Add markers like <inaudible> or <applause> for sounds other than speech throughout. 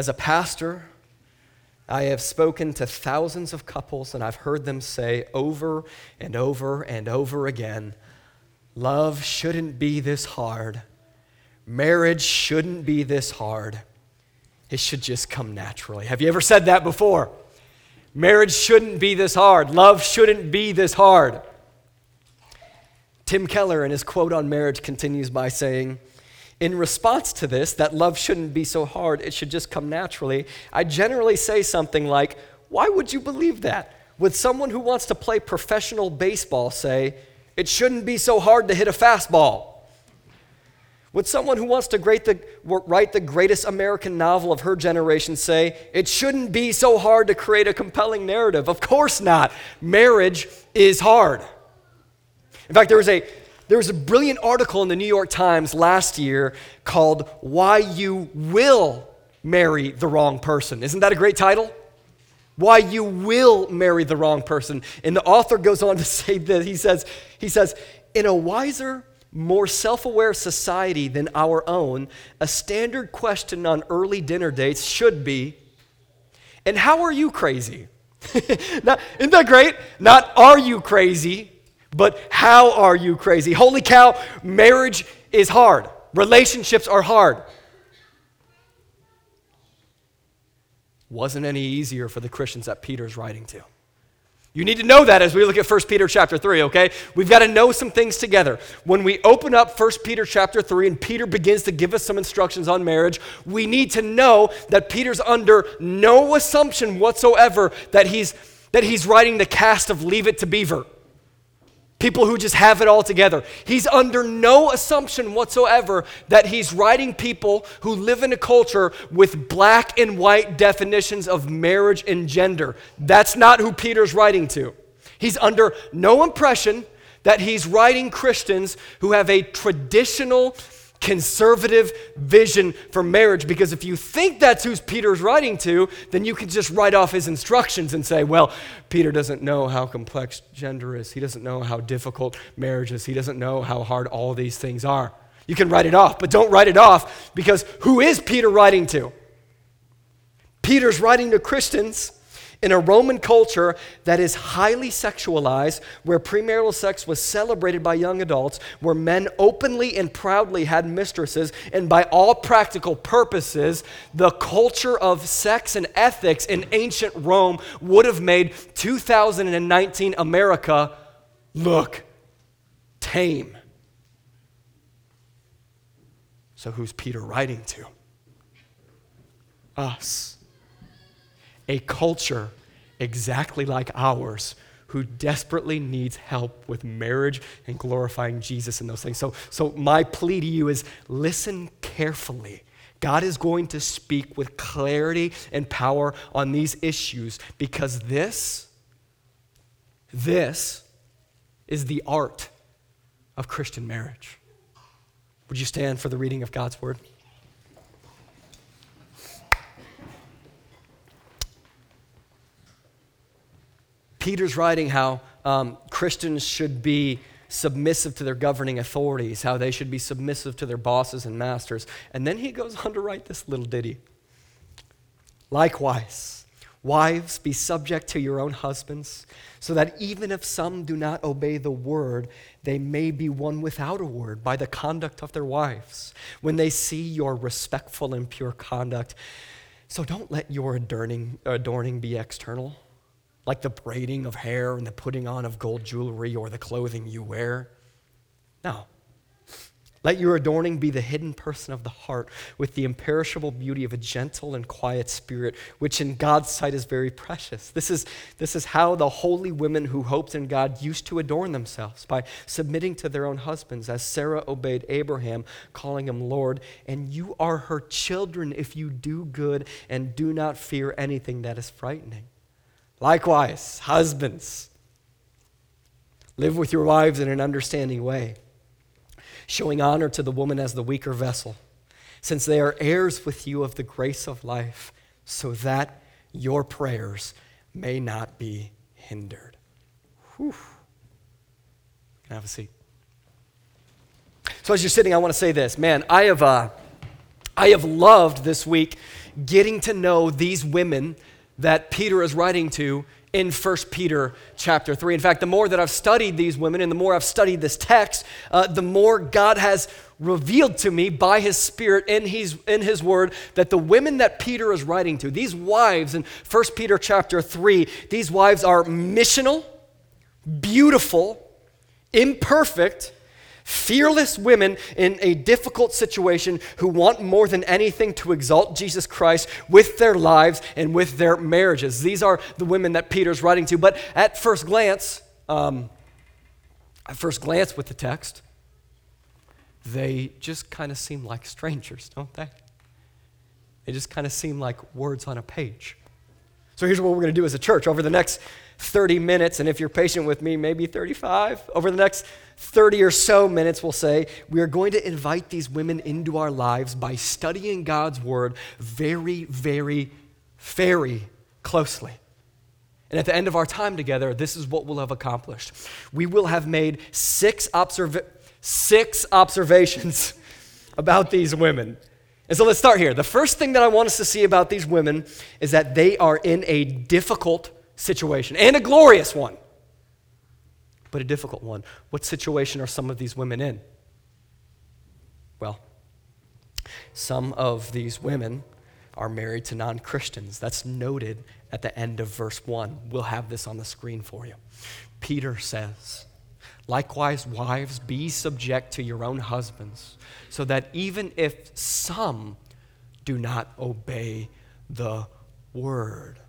As a pastor, I have spoken to thousands of couples and I've heard them say over and over and over again love shouldn't be this hard. Marriage shouldn't be this hard. It should just come naturally. Have you ever said that before? Marriage shouldn't be this hard. Love shouldn't be this hard. Tim Keller, in his quote on marriage, continues by saying, in response to this, that love shouldn't be so hard, it should just come naturally, I generally say something like, Why would you believe that? Would someone who wants to play professional baseball say, It shouldn't be so hard to hit a fastball? Would someone who wants to the, write the greatest American novel of her generation say, It shouldn't be so hard to create a compelling narrative? Of course not. Marriage is hard. In fact, there was a there was a brilliant article in the New York Times last year called Why You Will Marry the Wrong Person. Isn't that a great title? Why you will marry the wrong person. And the author goes on to <laughs> say that he says, he says, in a wiser, more self aware society than our own, a standard question on early dinner dates should be, and how are you crazy? <laughs> Isn't that great? Not are you crazy, but how are you crazy? Holy cow, marriage is hard. Relationships are hard. Wasn't any easier for the Christians that Peter's writing to. You need to know that as we look at 1 Peter chapter 3, okay? We've got to know some things together. When we open up 1 Peter chapter 3 and Peter begins to give us some instructions on marriage, we need to know that Peter's under no assumption whatsoever that he's that he's writing the cast of Leave It to Beaver people who just have it all together. He's under no assumption whatsoever that he's writing people who live in a culture with black and white definitions of marriage and gender. That's not who Peter's writing to. He's under no impression that he's writing Christians who have a traditional conservative vision for marriage because if you think that's who Peter's writing to, then you can just write off his instructions and say, well, Peter doesn't know how complex gender is. He doesn't know how difficult marriage is. He doesn't know how hard all these things are. You can write it off, but don't write it off because who is Peter writing to? Peter's writing to Christians in a Roman culture that is highly sexualized, where premarital sex was celebrated by young adults, where men openly and proudly had mistresses, and by all practical purposes, the culture of sex and ethics in ancient Rome would have made 2019 America look tame. So, who's Peter writing to? Us a culture exactly like ours who desperately needs help with marriage and glorifying Jesus and those things. So, so my plea to you is listen carefully. God is going to speak with clarity and power on these issues because this, this is the art of Christian marriage. Would you stand for the reading of God's word? Peter's writing how um, Christians should be submissive to their governing authorities, how they should be submissive to their bosses and masters. And then he goes on to write this little ditty. Likewise, wives, be subject to your own husbands, so that even if some do not obey the word, they may be won without a word by the conduct of their wives, when they see your respectful and pure conduct. So don't let your adorning, adorning be external like the braiding of hair and the putting on of gold jewelry or the clothing you wear. No. Let your adorning be the hidden person of the heart with the imperishable beauty of a gentle and quiet spirit, which in God's sight is very precious. This is, this is how the holy women who hoped in God used to adorn themselves by submitting to their own husbands, as Sarah obeyed Abraham, calling him Lord. And you are her children if you do good and do not fear anything that is frightening. Likewise, husbands, live with your wives in an understanding way, showing honor to the woman as the weaker vessel, since they are heirs with you of the grace of life, so that your prayers may not be hindered. Whew. Can I have a seat? So as you're sitting, I want to say this. Man, I have, uh, I have loved this week getting to know these women that Peter is writing to in 1 Peter chapter 3. In fact, the more that I've studied these women and the more I've studied this text, uh, the more God has revealed to me by his spirit in his, in his word that the women that Peter is writing to, these wives in 1 Peter chapter 3, these wives are missional, beautiful, imperfect, fearless women in a difficult situation who want more than anything to exalt Jesus Christ with their lives and with their marriages. These are the women that Peter's writing to. But at first glance, um, at first glance with the text, they just kind of seem like strangers, don't they? They just kind of seem like words on a page. So here's what we're going to do as a church over the next 30 minutes, and if you're patient with me, maybe 35. Over the next 30 or so minutes, we'll say, we are going to invite these women into our lives by studying God's word very, very, very closely. And at the end of our time together, this is what we'll have accomplished. We will have made six, observa- six observations <laughs> about these women. And so let's start here. The first thing that I want us to see about these women is that they are in a difficult situation and a glorious one, but a difficult one. What situation are some of these women in? Well, some of these women are married to non Christians. That's noted at the end of verse 1. We'll have this on the screen for you. Peter says, Likewise, wives, be subject to your own husbands, so that even if some do not obey the word,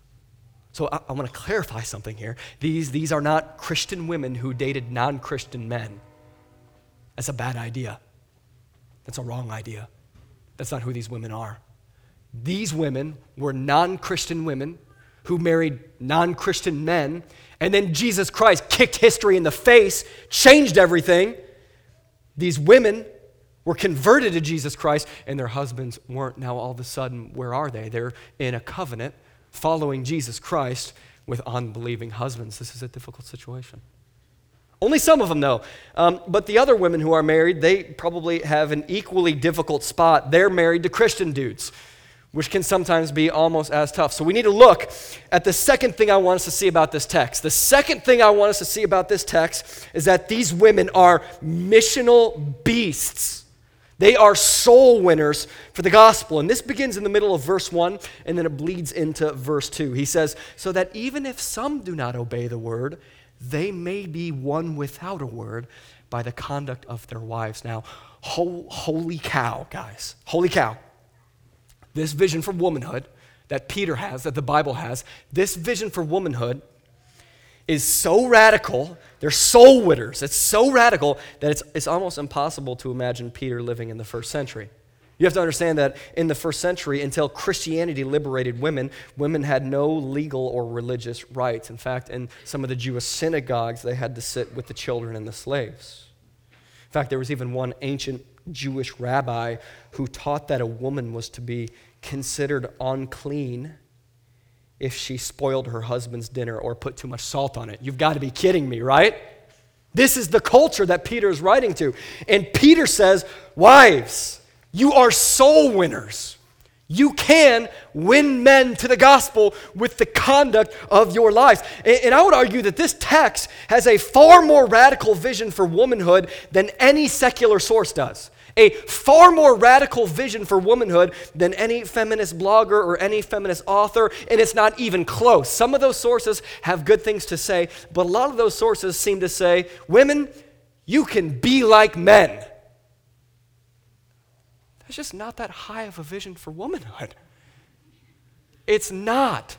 so I, I want to clarify something here. These, these are not Christian women who dated non Christian men. That's a bad idea. That's a wrong idea. That's not who these women are. These women were non Christian women who married non Christian men, and then Jesus Christ kicked history in the face, changed everything. These women were converted to Jesus Christ, and their husbands weren't. Now, all of a sudden, where are they? They're in a covenant following Jesus Christ with unbelieving husbands. This is a difficult situation. Only some of them, though. Um, but the other women who are married, they probably have an equally difficult spot. They're married to Christian dudes, which can sometimes be almost as tough. So we need to look at the second thing I want us to see about this text. The second thing I want us to see about this text is that these women are missional beasts. They are soul winners for the gospel. And this begins in the middle of verse 1 and then it bleeds into verse 2. He says, So that even if some do not obey the word, they may be won without a word by the conduct of their wives. Now, holy cow, guys. Holy cow. This vision for womanhood that Peter has, that the Bible has, this vision for womanhood is so radical, they're soul winners. It's so radical that it's, it's almost impossible to imagine Peter living in the first century. You have to understand that in the first century, until Christianity liberated women, women had no legal or religious rights. In fact, in some of the Jewish synagogues, they had to sit with the children and the slaves. In fact, there was even one ancient Jewish rabbi who taught that a woman was to be considered unclean if she spoiled her husband's dinner or put too much salt on it. You've got to be kidding me, right? This is the culture that Peter is writing to. And Peter says, Wives, you are soul winners. You can win men to the gospel with the conduct of your lives. And I would argue that this text has a far more radical vision for womanhood than any secular source does a far more radical vision for womanhood than any feminist blogger or any feminist author, and it's not even close. Some of those sources have good things to say, but a lot of those sources seem to say, women, you can be like men. That's just not that high of a vision for womanhood. It's not.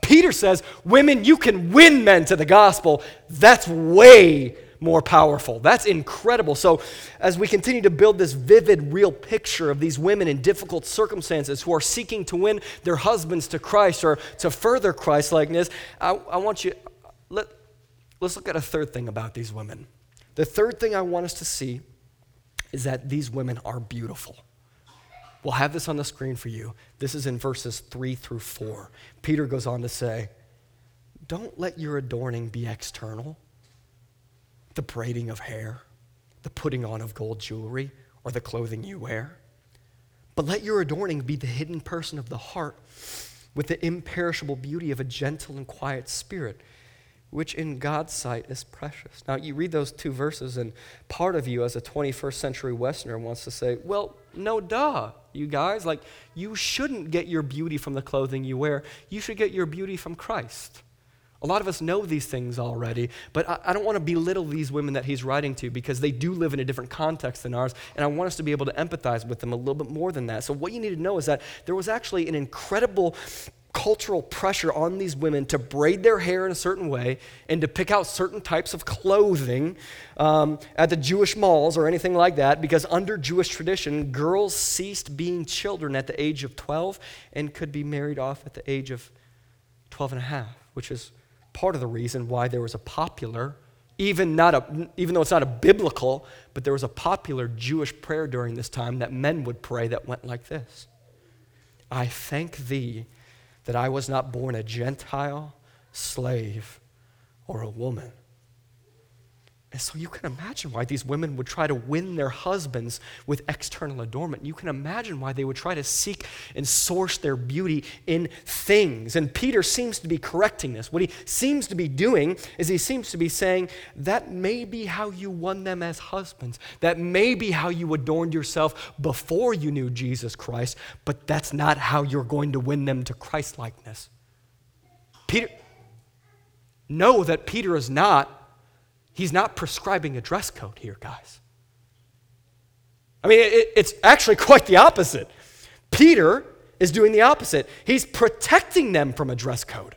Peter says, women, you can win men to the gospel. That's way more powerful. That's incredible. So, as we continue to build this vivid, real picture of these women in difficult circumstances who are seeking to win their husbands to Christ or to further Christ likeness, I, I want you, let, let's look at a third thing about these women. The third thing I want us to see is that these women are beautiful. We'll have this on the screen for you. This is in verses 3 through 4. Peter goes on to say, Don't let your adorning be external the braiding of hair, the putting on of gold jewelry, or the clothing you wear. But let your adorning be the hidden person of the heart with the imperishable beauty of a gentle and quiet spirit, which in God's sight is precious. Now, you read those two verses, and part of you, as a 21st century Westerner, wants to say, well, no, duh, you guys. Like, you shouldn't get your beauty from the clothing you wear, you should get your beauty from Christ. A lot of us know these things already, but I, I, don't want to belittle these women that he's writing to because they do live in a different context than ours, and I want us to be able to empathize with them a little bit more than that. So, what you need to know is that there was actually an incredible cultural pressure on these women to braid their hair in a certain way and to pick out certain types of clothing um, at the Jewish malls or anything like that, because under Jewish tradition, girls ceased being children at the age of 12 and could be married off at the age of 12 and a half, which is part of the reason why there was a popular, even, not a, even though it's not a biblical, but there was a popular Jewish prayer during this time that men would pray that went like this. I thank thee that I was not born a Gentile, slave, or a woman. And so you can imagine why these women would try to win their husbands with external adornment. You can imagine why they would try to seek and source their beauty in things. And Peter seems to be correcting this. What he seems to be doing is he seems to be saying that may be how you won them as husbands. That may be how you adorned yourself before you knew Jesus Christ, but that's not how you're going to win them to Christ likeness. Peter, know that Peter is not He's not prescribing a dress code here, guys. I mean, it, it's actually <laughs> quite the opposite. Peter is doing the opposite. He's protecting them from a dress code.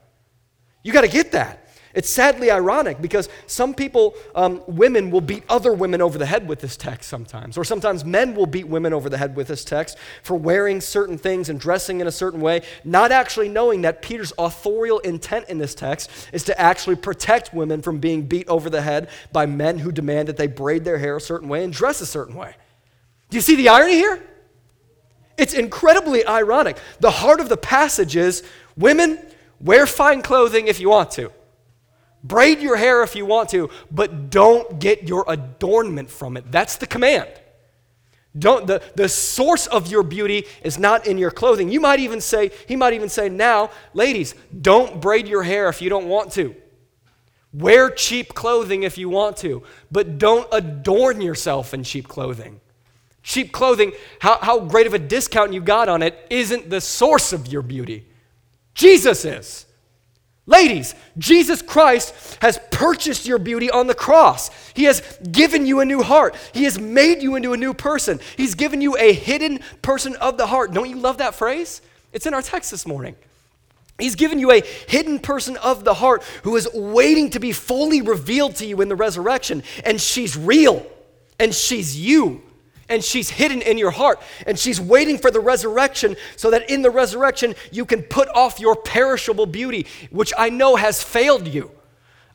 You got to get that. It's sadly ironic because some people, um, women, will beat other women over the head with this text sometimes. Or sometimes men will beat women over the head with this text for wearing certain things and dressing in a certain way, not actually knowing that Peter's authorial intent in this text is to actually protect women from being beat over the head by men who demand that they braid their hair a certain way and dress a certain way. Do you see the irony here? It's incredibly ironic. The heart of the passage is women, wear fine clothing if you want to. Braid your hair if you want to, but don't get your adornment from it. That's the command. Don't, the, the source of your beauty is not in your clothing. You might even say, he might even say, now, ladies, don't braid your hair if you don't want to. Wear cheap clothing if you want to, but don't adorn yourself in cheap clothing. Cheap clothing, how, how great of a discount you got on it, isn't the source of your beauty. Jesus is. Ladies, Jesus Christ has purchased your beauty on the cross. He has given you a new heart. He has made you into a new person. He's given you a hidden person of the heart. Don't you love that phrase? It's in our text this morning. He's given you a hidden person of the heart who is waiting to be fully revealed to you in the resurrection. And she's real, and she's you and she's hidden in your heart. And she's waiting for the resurrection so that in the resurrection you can put off your perishable beauty, which I know has failed you.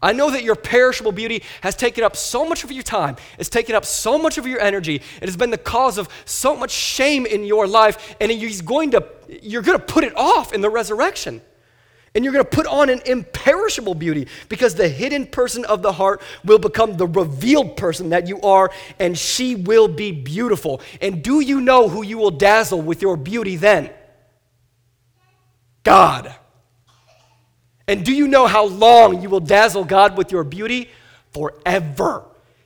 I know that your perishable beauty has taken up so much of your time, it's taken up so much of your energy, it has been the cause of so much shame in your life, and he's going to, you're going to put it off in the resurrection. And you're going to put on an imperishable beauty because the hidden person of the heart will become the revealed person that you are, and she will be beautiful. And do you know who you will dazzle with your beauty then? God. And do you know how long you will dazzle God with your beauty? Forever.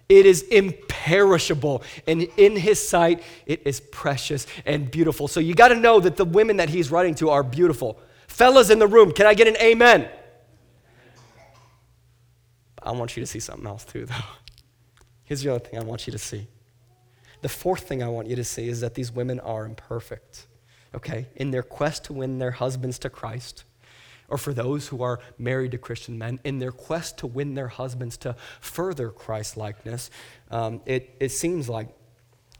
It is imperishable. And in his sight, it is precious and beautiful. So you got to know that the women that he's writing to are beautiful. Fellas in the room, can I get an amen? I want you to see something else too, though. Here's the other thing I want you to see. The fourth thing I want you to see is that these women are imperfect, okay? In their quest to win their husbands to Christ, or for those who are married to Christian men, in their quest to win their husbands to further Christ likeness, um, it, it seems like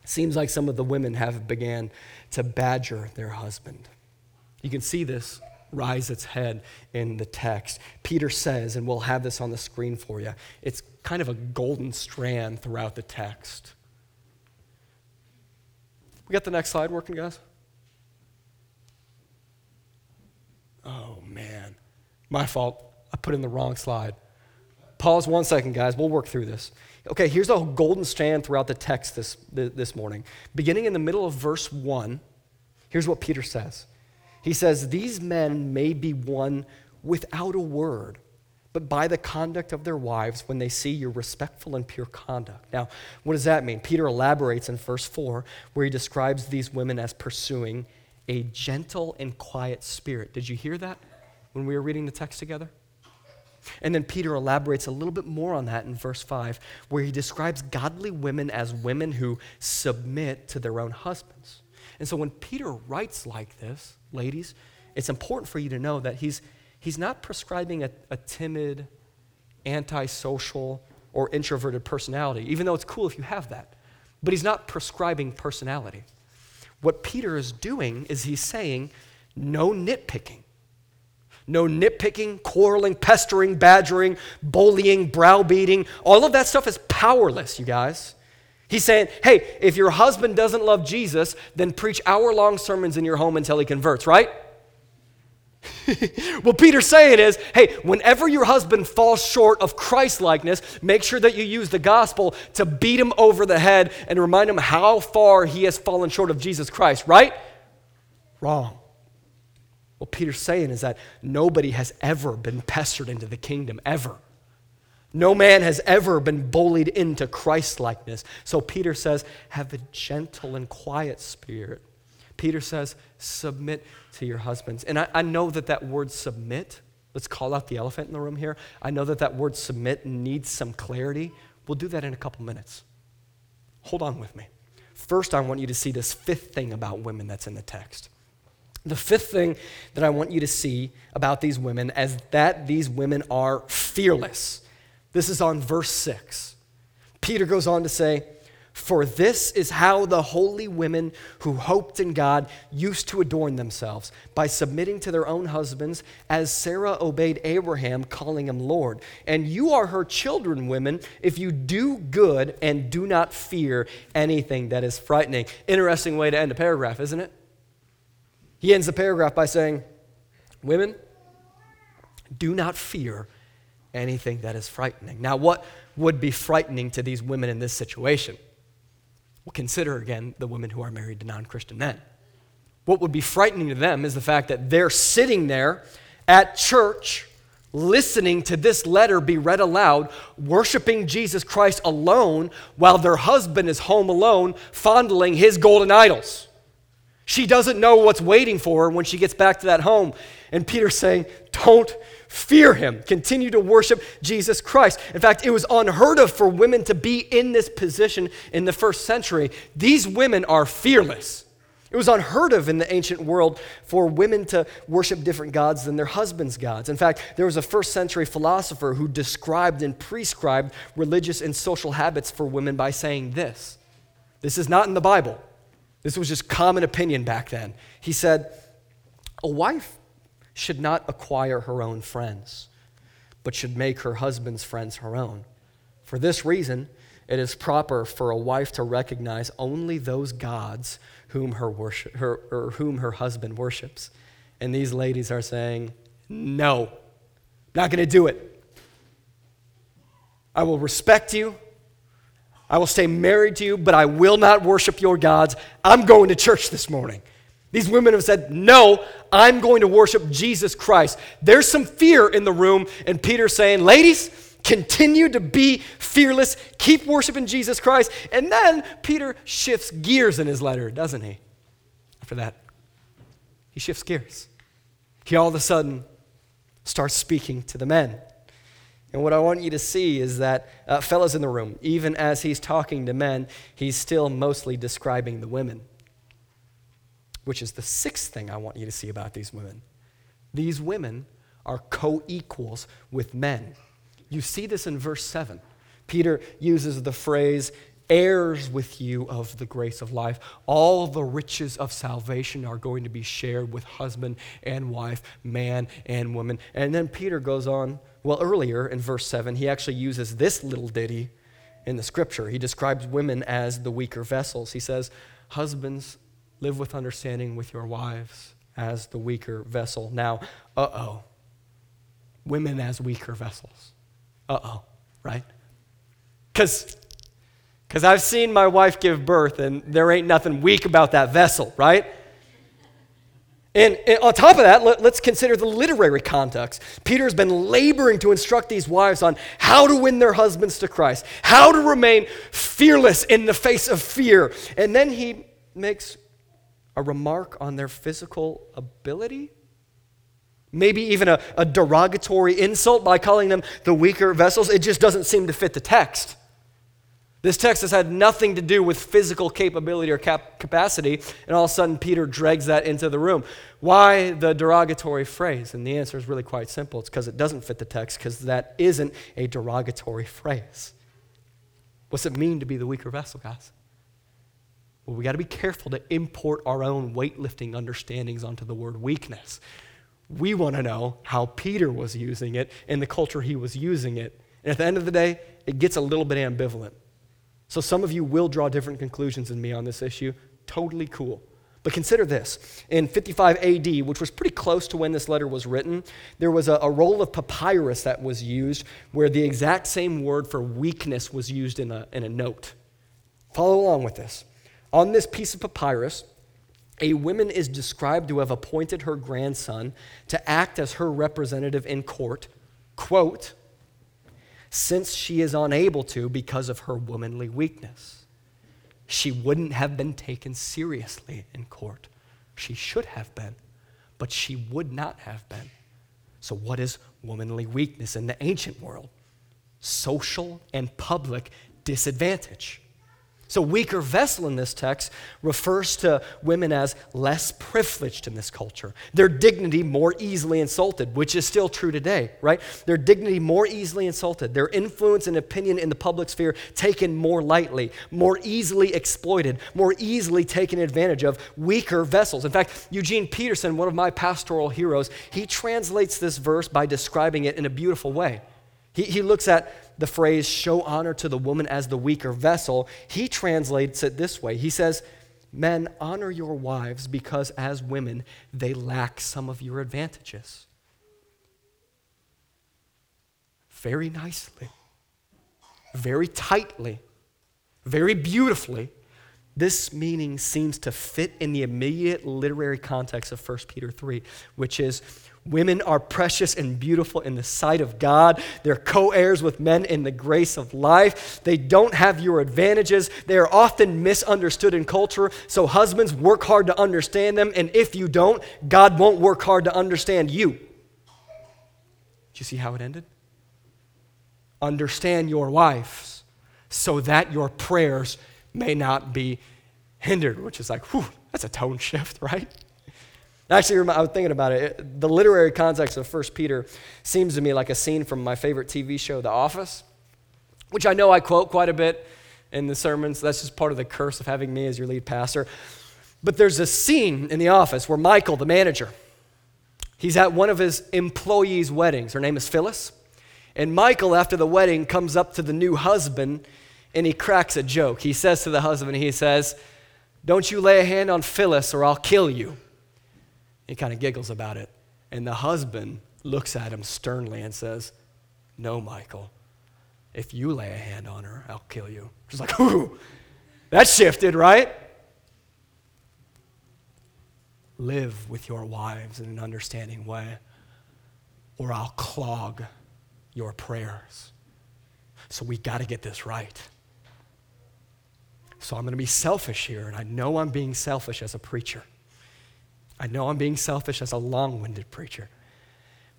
seems like some of the women have began to badger their husband. You can see this rise its head in the text. Peter says, and we'll have this on the screen for you, it's kind of a golden strand throughout the text. We got the next slide working, guys? Oh, man. My fault. I put in the wrong slide. Pause one second, guys. We'll work through this. Okay, here's a golden strand throughout the text this, this morning. Beginning in the middle of verse 1, Here's what Peter says He says, These men may be won without a word, but by the conduct of their wives when they see your respectful and pure conduct. Now, what does that mean? Peter elaborates in verse 4 where he describes these women as pursuing a gentle and quiet spirit. Did you hear that when we were reading the text together? And then Peter elaborates a little bit more on that in verse 5, where he describes godly women as women who submit to their own husbands. And so when Peter writes like this, ladies, it's important for you to know that he's, he's not prescribing a, a timid, antisocial, or introverted personality, even though it's cool if you have that. But he's not prescribing personality. What Peter is doing is he's saying, no nitpicking. No nitpicking, quarreling, pestering, badgering, bullying, browbeating. All of that stuff is powerless, you guys. He's saying, hey, if your husband doesn't love Jesus, then preach hour long sermons in your home until he converts, right? <laughs> what Peter's saying is, hey, whenever your husband falls short of Christ likeness, make sure that you use the gospel to beat him over the head and remind him how far he has fallen short of Jesus Christ, right? Wrong. What Peter's saying is that nobody has ever been pestered into the kingdom, ever. No man has ever been bullied into Christ likeness. So Peter says, have a gentle and quiet spirit. Peter says, submit to your husbands. And I, I, know that that word submit, let's call out the elephant in the room here. I know that that word submit needs some clarity. We'll do that in a couple minutes. Hold on with me. First, I want you to see this fifth thing about women that's in the text. The fifth thing that I want you to see about these women is that these women are fearless. This is on verse 6. Peter goes on to say, For this is how the holy women who hoped in God used to adorn themselves, by submitting to their own husbands, as Sarah obeyed Abraham, calling him Lord. And you are her children, women, if you do good and do not fear anything that is frightening. Interesting way to end a paragraph, isn't it? He ends the paragraph by saying, Women, do not fear anything that is frightening. Now, what would be frightening to these women in this situation? Well, consider again the women who are married to non Christian men. What would be frightening to them is the fact that they're sitting there at church listening to this letter be read aloud, worshiping Jesus Christ alone while their husband is home alone, fondling his golden idols. She doesn't know what's waiting for her when she gets back to that home. And Peter's saying, Don't fear him. Continue to worship Jesus Christ. In fact, it was unheard of for women to be in this position in the first century. These women are fearless. It was unheard of in the ancient world for women to worship different gods than their husbands' gods. In fact, there was a first century philosopher who described and prescribed religious and social habits for women by saying this. This is not in the Bible. This was just common opinion back then. He said, A wife should not acquire her own friends, but should make her husband's friends her own. For this reason, it is proper for a wife to recognize only those gods whom her, worship, her, or whom her husband worships. And these ladies are saying, No, not going to do it. I will respect you. I will stay married to you, but I will not worship your gods. I'm going to church this morning. These women have said, No, I'm going to worship Jesus Christ. There's some fear in the room, and Peter's saying, Ladies, continue to be fearless, keep worshiping Jesus Christ. And then Peter shifts gears in his letter, doesn't he? After that, he shifts gears. He all of a sudden starts speaking to the men. And what I want you to see is that, uh, fellas in the room, even as he's talking to men, he's still mostly describing the women, which is the sixth thing I want you to see about these women. These women are co equals with men. You see this in verse 7. Peter uses the phrase, heirs with you of the grace of life. All the riches of salvation are going to be shared with husband and wife, man and woman. And then Peter goes on well, earlier in verse 7, he actually uses this little ditty in the scripture. He describes women as the weaker vessels. He says, Husbands, live with understanding with your wives as the weaker vessel. Now, uh oh. Women as weaker vessels. Uh oh, right? Because because I've seen my wife give birth, and there ain't nothing weak about that vessel, right? And, and, on top of that, let, us consider the literary context. Peter's been laboring to instruct these wives on how to win their husbands to Christ, how to remain fearless in the face of fear. And then he makes a remark on their physical ability. Maybe even a, a derogatory insult by calling them the weaker vessels. It just doesn't seem to fit the text. This text has had nothing to do with physical capability or cap- capacity, and all of a sudden Peter drags that into the room. Why the derogatory phrase? And the answer is really quite simple. It's because it doesn't fit the text, because that isn't a derogatory phrase. What's it mean to be the weaker vessel, guys? Well, we got to be careful to import our own weightlifting understandings onto the word weakness. We want to know how Peter was using it in the culture he was using it. And at the end of the day, it gets a little bit ambivalent. So some of you will draw different conclusions than me on this issue. Totally cool. But consider this. In 55 AD, which was pretty close to when this letter was written, there was a, a, roll of papyrus that was used where the exact same word for weakness was used in a, in a note. Follow along with this. On this piece of papyrus, a woman is described to have appointed her grandson to act as her representative in court, quote, since she is unable to because of her womanly weakness. She wouldn't have been taken seriously in court. She should have been, but she would not have been. So, what is womanly weakness in the ancient world? Social and public disadvantage. So, weaker vessel in this text refers to women as less privileged in this culture. Their dignity more easily insulted, which is still true today, right? Their dignity more easily insulted. Their influence and opinion in the public sphere taken more lightly, more easily exploited, more easily taken advantage of. Weaker vessels. In fact, Eugene Peterson, one of my pastoral heroes, he translates this verse by describing it in a beautiful way. He, he looks at the phrase, show honor to the woman as the weaker vessel. He translates it this way He says, Men, honor your wives because as women, they lack some of your advantages. Very nicely, very tightly, very beautifully. This meaning seems to fit in the immediate literary context of 1 Peter 3, which is Women are precious and beautiful in the sight of God. They're co heirs with men in the grace of life. They don't have your advantages. They are often misunderstood in culture. So, husbands, work hard to understand them. And if you don't, God won't work hard to understand you. Do you see how it ended? Understand your wives so that your prayers may not be hindered, which is like, whew, that's a tone shift, <laughs> right? Actually, I was thinking about it. The literary context of 1 Peter seems to me like a scene from my favorite TV show, The Office, which I know I quote quite a bit in the sermons. That's just part of the curse of having me as your lead pastor. But there's a scene in The Office where Michael, the manager, he's at one of his employees' weddings. Her name is Phyllis. And Michael, after the wedding, comes up to the new husband and he cracks a joke. He says to the husband, he says, Don't you lay a hand on Phyllis or I'll kill you. He kind of giggles about it. And the husband looks at him sternly and says, No, Michael. If you lay a hand on her, I'll kill you. She's like, Ooh, that shifted, right? Live with your wives in an understanding way, or I'll clog your prayers. So we got to get this right. So I'm going to be selfish here, and I know I'm being selfish as a preacher. I know I'm being selfish as a long winded preacher,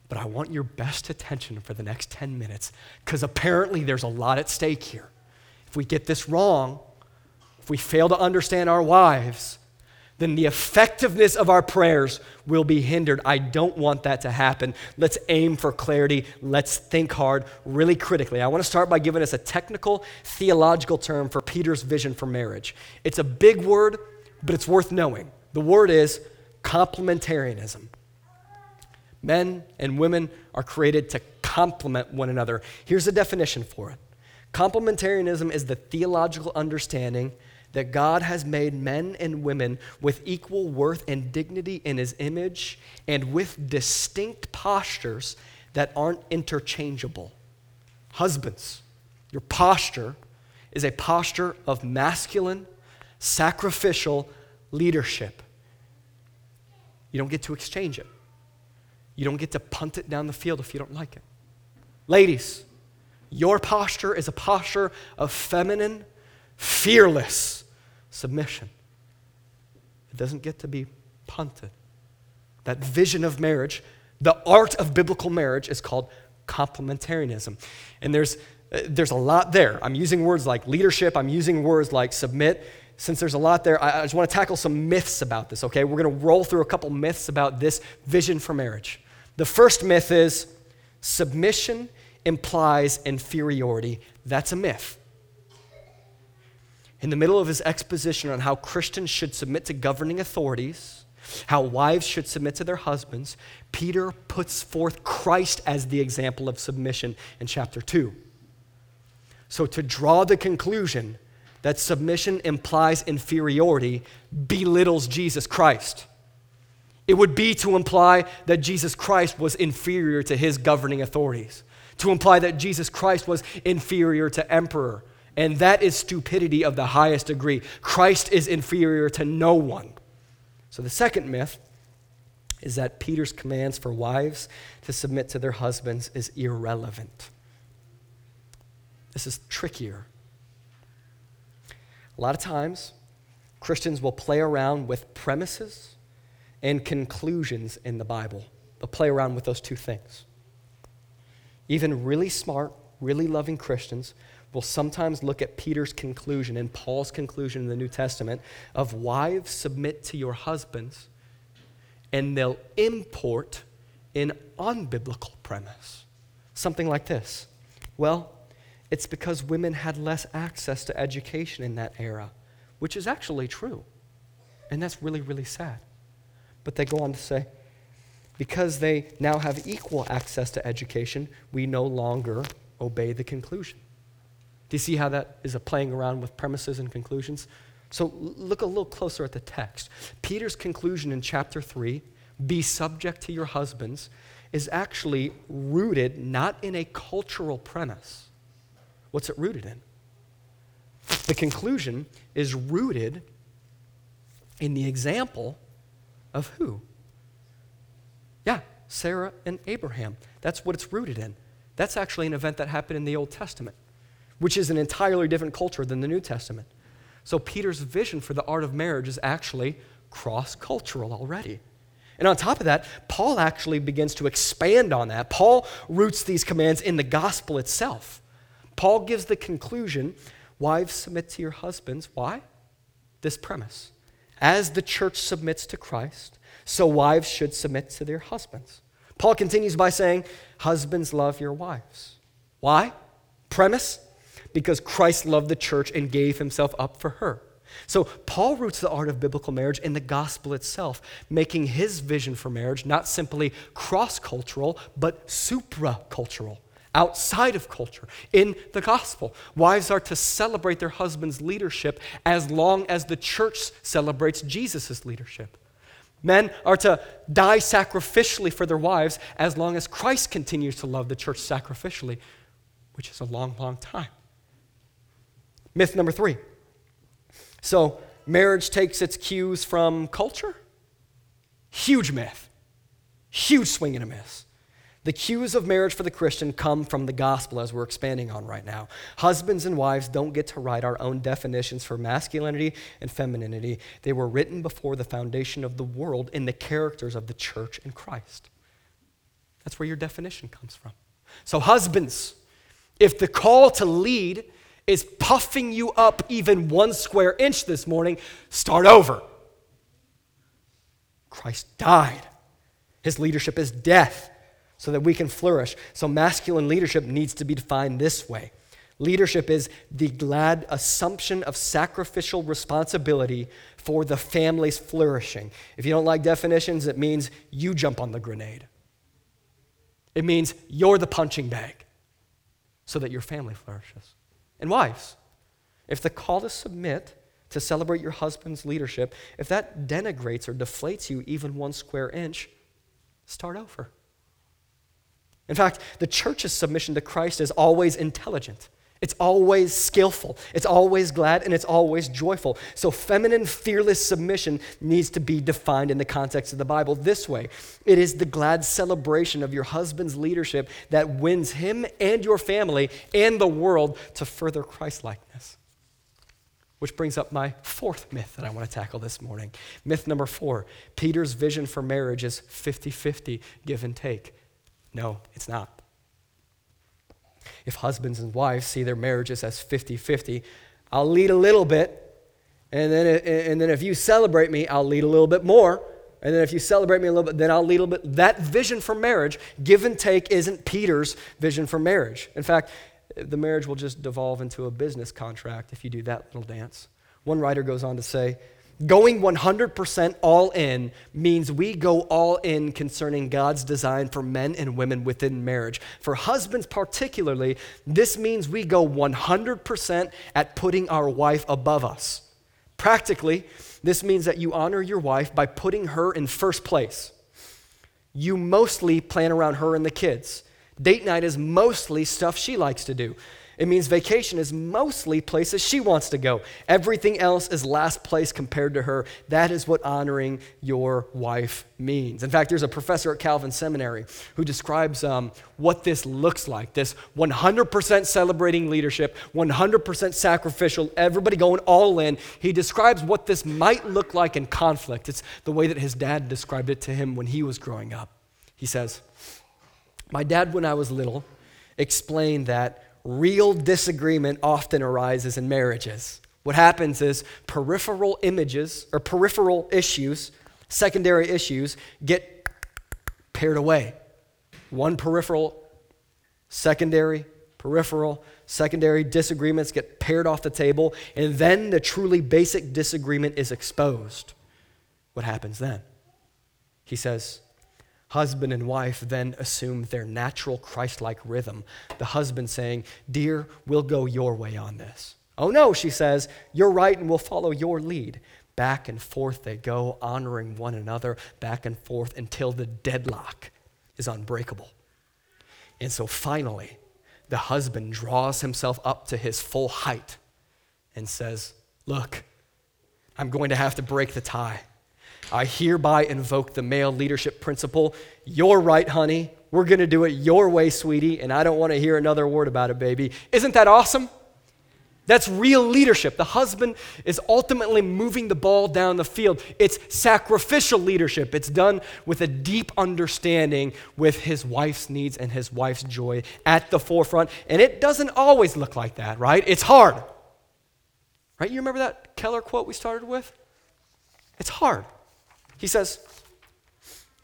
but I want your best attention for the next 10 minutes because apparently there's a lot at stake here. If we get this wrong, if we fail to understand our wives, then the effectiveness of our prayers will be hindered. I don't want that to happen. Let's aim for clarity. Let's think hard, really critically. I want to start by giving us a technical theological term for Peter's vision for marriage. It's a big word, but it's worth knowing. The word is complementarianism. Men and women are created to complement one another. Here's a definition for it complementarianism is the theological understanding that God has made men and women with equal worth and dignity in his image and with distinct postures that aren't interchangeable. Husbands, your posture is a posture of masculine, sacrificial leadership. You don't get to exchange it. You don't get to punt it down the field if you don't like it. Ladies, your posture is a posture of feminine, fearless submission. It doesn't get to be punted. That vision of marriage, the art of biblical marriage, is called complementarianism. And there's, uh, there's a lot there. I'm using words like leadership, I'm using words like submit. Since there's a lot there, I, just want to tackle some myths about this, okay? We're going to roll through a couple myths about this vision for marriage. The first myth is submission implies inferiority. That's a myth. In the middle of his exposition on how Christians should submit to governing authorities, how wives should submit to their husbands, Peter puts forth Christ as the example of submission in chapter 2. So, to draw the conclusion that submission implies inferiority belittles Jesus Christ. It would be to imply that Jesus Christ was inferior to his governing authorities to imply that Jesus Christ was inferior to emperor. And that is stupidity of the highest degree. Christ is inferior to no one. So the second myth is that Peter's commands for wives to submit to their husbands is irrelevant. This is trickier. A lot of times, Christians will play around with premises and conclusions in the Bible. They'll play around with those two things. Even really smart, really loving Christians will sometimes look at Peter's conclusion and Paul's conclusion in the New Testament of wives submit to your husbands, and they'll import an unbiblical premise. Something like this Well, it's because women had less access to education in that era, which is actually true. And that's really, really sad. But they go on to say, because they now have equal access to education, we no longer obey the conclusion. Do you see how that is a playing around with premises and conclusions? So look a little closer at the text. Peter's conclusion in chapter 3, be subject to your husbands, is actually rooted not in a cultural premise. What's it rooted in? The conclusion is rooted in the example of who? Yeah, Sarah and Abraham. That's what it's rooted in. That's actually an event that happened in the Old Testament, which is an entirely different culture than the New Testament. So Peter's vision for the art of marriage is actually cross cultural already. And on top of that, Paul actually begins to expand on that. Paul roots these commands in the gospel itself. Paul gives the conclusion wives submit to your husbands. Why? This premise. As the church submits to Christ, so wives should submit to their husbands. Paul continues by saying, Husbands, love your wives. Why? Premise? Because Christ loved the church and gave himself up for her. So, Paul roots the art of biblical marriage in the gospel itself, making his vision for marriage not simply cross cultural, but supra cultural, outside of culture, in the gospel. Wives are to celebrate their husband's leadership as long as the church celebrates Jesus' leadership. Men are to die sacrificially for their wives as long as Christ continues to love the church sacrificially, which is a long, long time. Myth number three. So, marriage takes its cues from culture? Huge myth. Huge swing and a miss. The cues of marriage for the Christian come from the gospel, as we're expanding on right now. Husbands and wives don't get to write our own definitions for masculinity and femininity. They were written before the foundation of the world in the characters of the church and Christ. That's where your definition comes from. So, husbands, if the call to lead is puffing you up even one square inch this morning, start over. Christ died, his leadership is death so that we can flourish. So, masculine leadership needs to be defined this way leadership is the glad assumption of sacrificial responsibility for the family's flourishing. If you don't like definitions, it means you jump on the grenade, it means you're the punching bag so that your family flourishes. And, wives, if the call to submit, to celebrate your husband's leadership, if that denigrates or deflates you even one square inch, start over. In fact, the church's submission to Christ is always intelligent. It's always skillful, it's always glad, and it's always joyful. So, feminine, fearless submission needs to be defined in the context of the Bible this way it is the glad celebration of your husband's leadership that wins him and your family and the world to further Christlikeness. Which brings up my fourth myth that I want to tackle this morning. Myth number four Peter's vision for marriage is 50 50, give and take. No, it's not if husbands and wives see their marriages as 50 50, I'll lead a little bit. And then, and then if you celebrate me, I'll lead a little bit more. And then if you celebrate me a little bit, then I'll lead a little bit. That vision for marriage, give and take, isn't Peter's vision for marriage. In fact, the marriage will just devolve into a business contract if you do that little dance. One writer goes on to say, Going 100% all in means we go all in concerning God's design for men and women within marriage. For husbands, particularly, this means we go 100% at putting our wife above us. Practically, this means that you honor your wife by putting her in first place. You mostly plan around her and the kids. Date night is mostly stuff she likes to do. It means vacation is mostly places she wants to go. Everything else is last place compared to her. That is what honoring your wife means. In fact, there's a professor at Calvin Seminary who describes um, what this looks like this 100% celebrating leadership, 100% sacrificial, everybody going all in. He describes what this might look like in conflict. It's the way that his dad described it to him when he was growing up. He says, My dad, when I was little, explained that real disagreement often arises in marriages. What happens is peripheral images or peripheral issues, secondary issues, get pared away. One peripheral, secondary, peripheral, secondary disagreements get pared off the table, and then the truly basic disagreement is exposed. What happens then? He says, Husband and wife then assume their natural Christ like rhythm. The husband saying, Dear, we'll go your way on this. Oh no, she says, You're right and we'll follow your lead. Back and forth they go, honoring one another, back and forth until the deadlock is unbreakable. And so finally, the husband draws himself up to his full height and says, Look, I'm going to have to break the tie. I hereby invoke the male leadership principle. You're right, honey. We're going to do it your way, sweetie, and I don't want to hear another word about it, baby. Isn't that awesome? That's real leadership. The husband is ultimately moving the ball down the field. It's sacrificial leadership. It's done with a deep understanding with his wife's needs and his wife's joy at the forefront. And it doesn't always look like that, right? It's hard. Right? You remember that Keller quote we started with? It's hard. He says,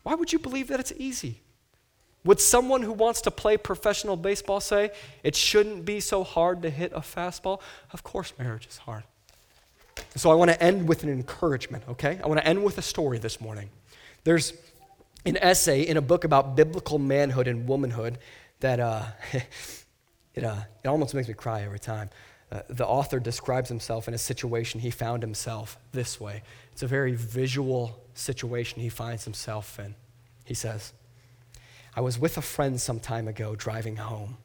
Why would you believe that it's easy? Would someone who wants to play professional baseball say it shouldn't be so hard to hit a fastball? Of course, marriage is hard. So I want to end with an encouragement, okay? I want to end with a story this morning. There's an essay in a book about biblical manhood and womanhood that uh, <laughs> it, uh, it almost makes me cry every time. Uh, the author describes himself in a situation he found himself this way. It's a very visual situation he finds himself in. He says, I was with a friend some time ago driving home,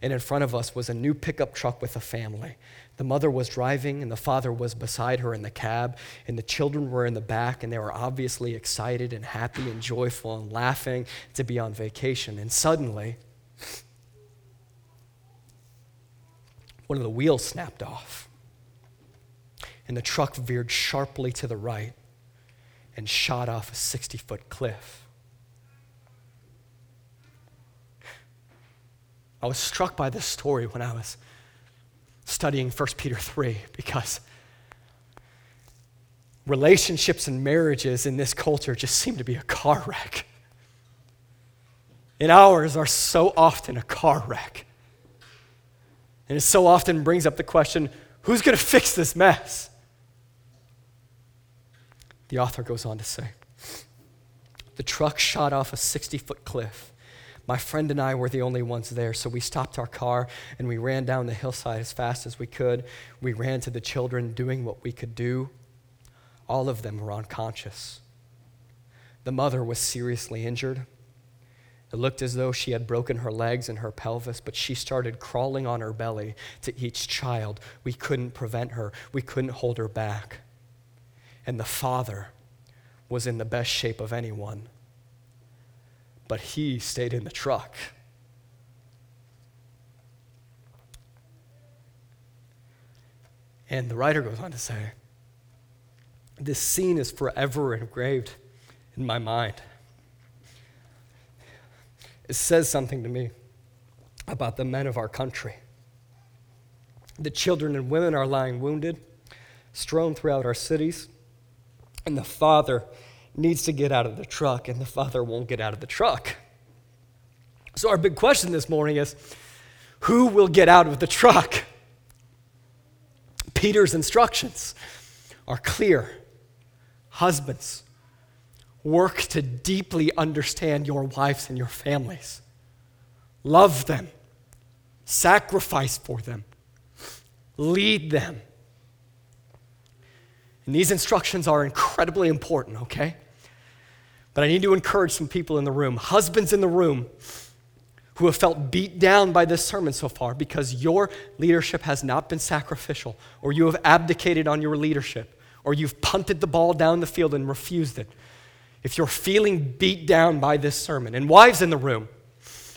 and in front of us was a new pickup truck with a family. The mother was driving, and the father was beside her in the cab, and the children were in the back, and they were obviously excited and happy and joyful and laughing to be on vacation. And suddenly, one of the wheels snapped off, and the truck veered sharply to the right and shot off a 60 foot cliff. I was struck by this story when I was studying 1 Peter 3 because relationships and marriages in this culture just seem to be a car wreck. And ours are so often a car wreck. And it so often brings up the question who's going to fix this mess? The author goes on to say The truck shot off a 60 foot cliff. My friend and I were the only ones there, so we stopped our car and we ran down the hillside as fast as we could. We ran to the children, doing what we could do. All of them were unconscious. The mother was seriously injured, It looked as though she had broken her legs and her pelvis, but she started crawling on her belly to each child. We couldn't prevent her, we couldn't hold her back. And the father was in the best shape of anyone, but he stayed in the truck. And the writer goes on to say, This scene is forever engraved in my mind. It says something to me about the men of our country. The children and women are lying wounded, strewn throughout our cities, and the father needs to get out of the truck, and the father won't get out of the truck. So, our big question this morning is who will get out of the truck? Peter's instructions are clear. Husbands, work to deeply understand your wives and your families. Love them, sacrifice for them, lead them. And these instructions are incredibly important, okay? But I need to encourage some people in the room, husbands in the room, who have felt beat down by this sermon so far because your leadership has not been sacrificial, or you have abdicated on your leadership, or you've punted the ball down the field and refused it. If you're feeling beat down by this sermon, and wives in the room,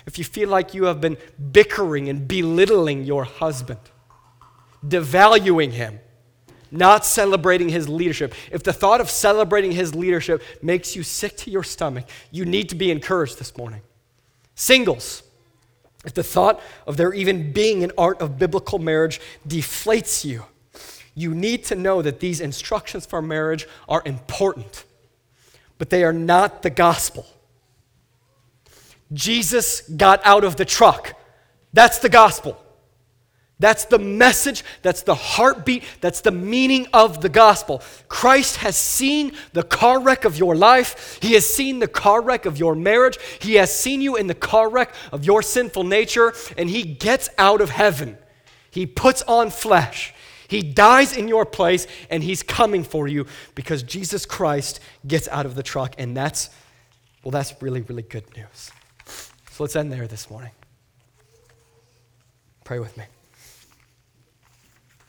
if you feel like you have been bickering and belittling your husband, devaluing him, not celebrating his leadership, if the thought of celebrating his leadership makes you sick to your stomach, you need to be encouraged this morning. Singles, if the thought of there even being an art of biblical marriage deflates you, you need to know that these instructions for marriage are important, but they are not the gospel. Jesus got out of the truck. That's the gospel. That's the message, that's the heartbeat, that's the meaning of the gospel. Christ has seen the car wreck of your life. He has seen the car wreck of your marriage. He has seen you in the car wreck of your sinful nature, and He gets out of heaven. He puts on flesh. He dies in your place, and He's coming for you because Jesus Christ gets out of the truck, and that's, well, that's really, really good news. So let's end there this morning. Pray with me.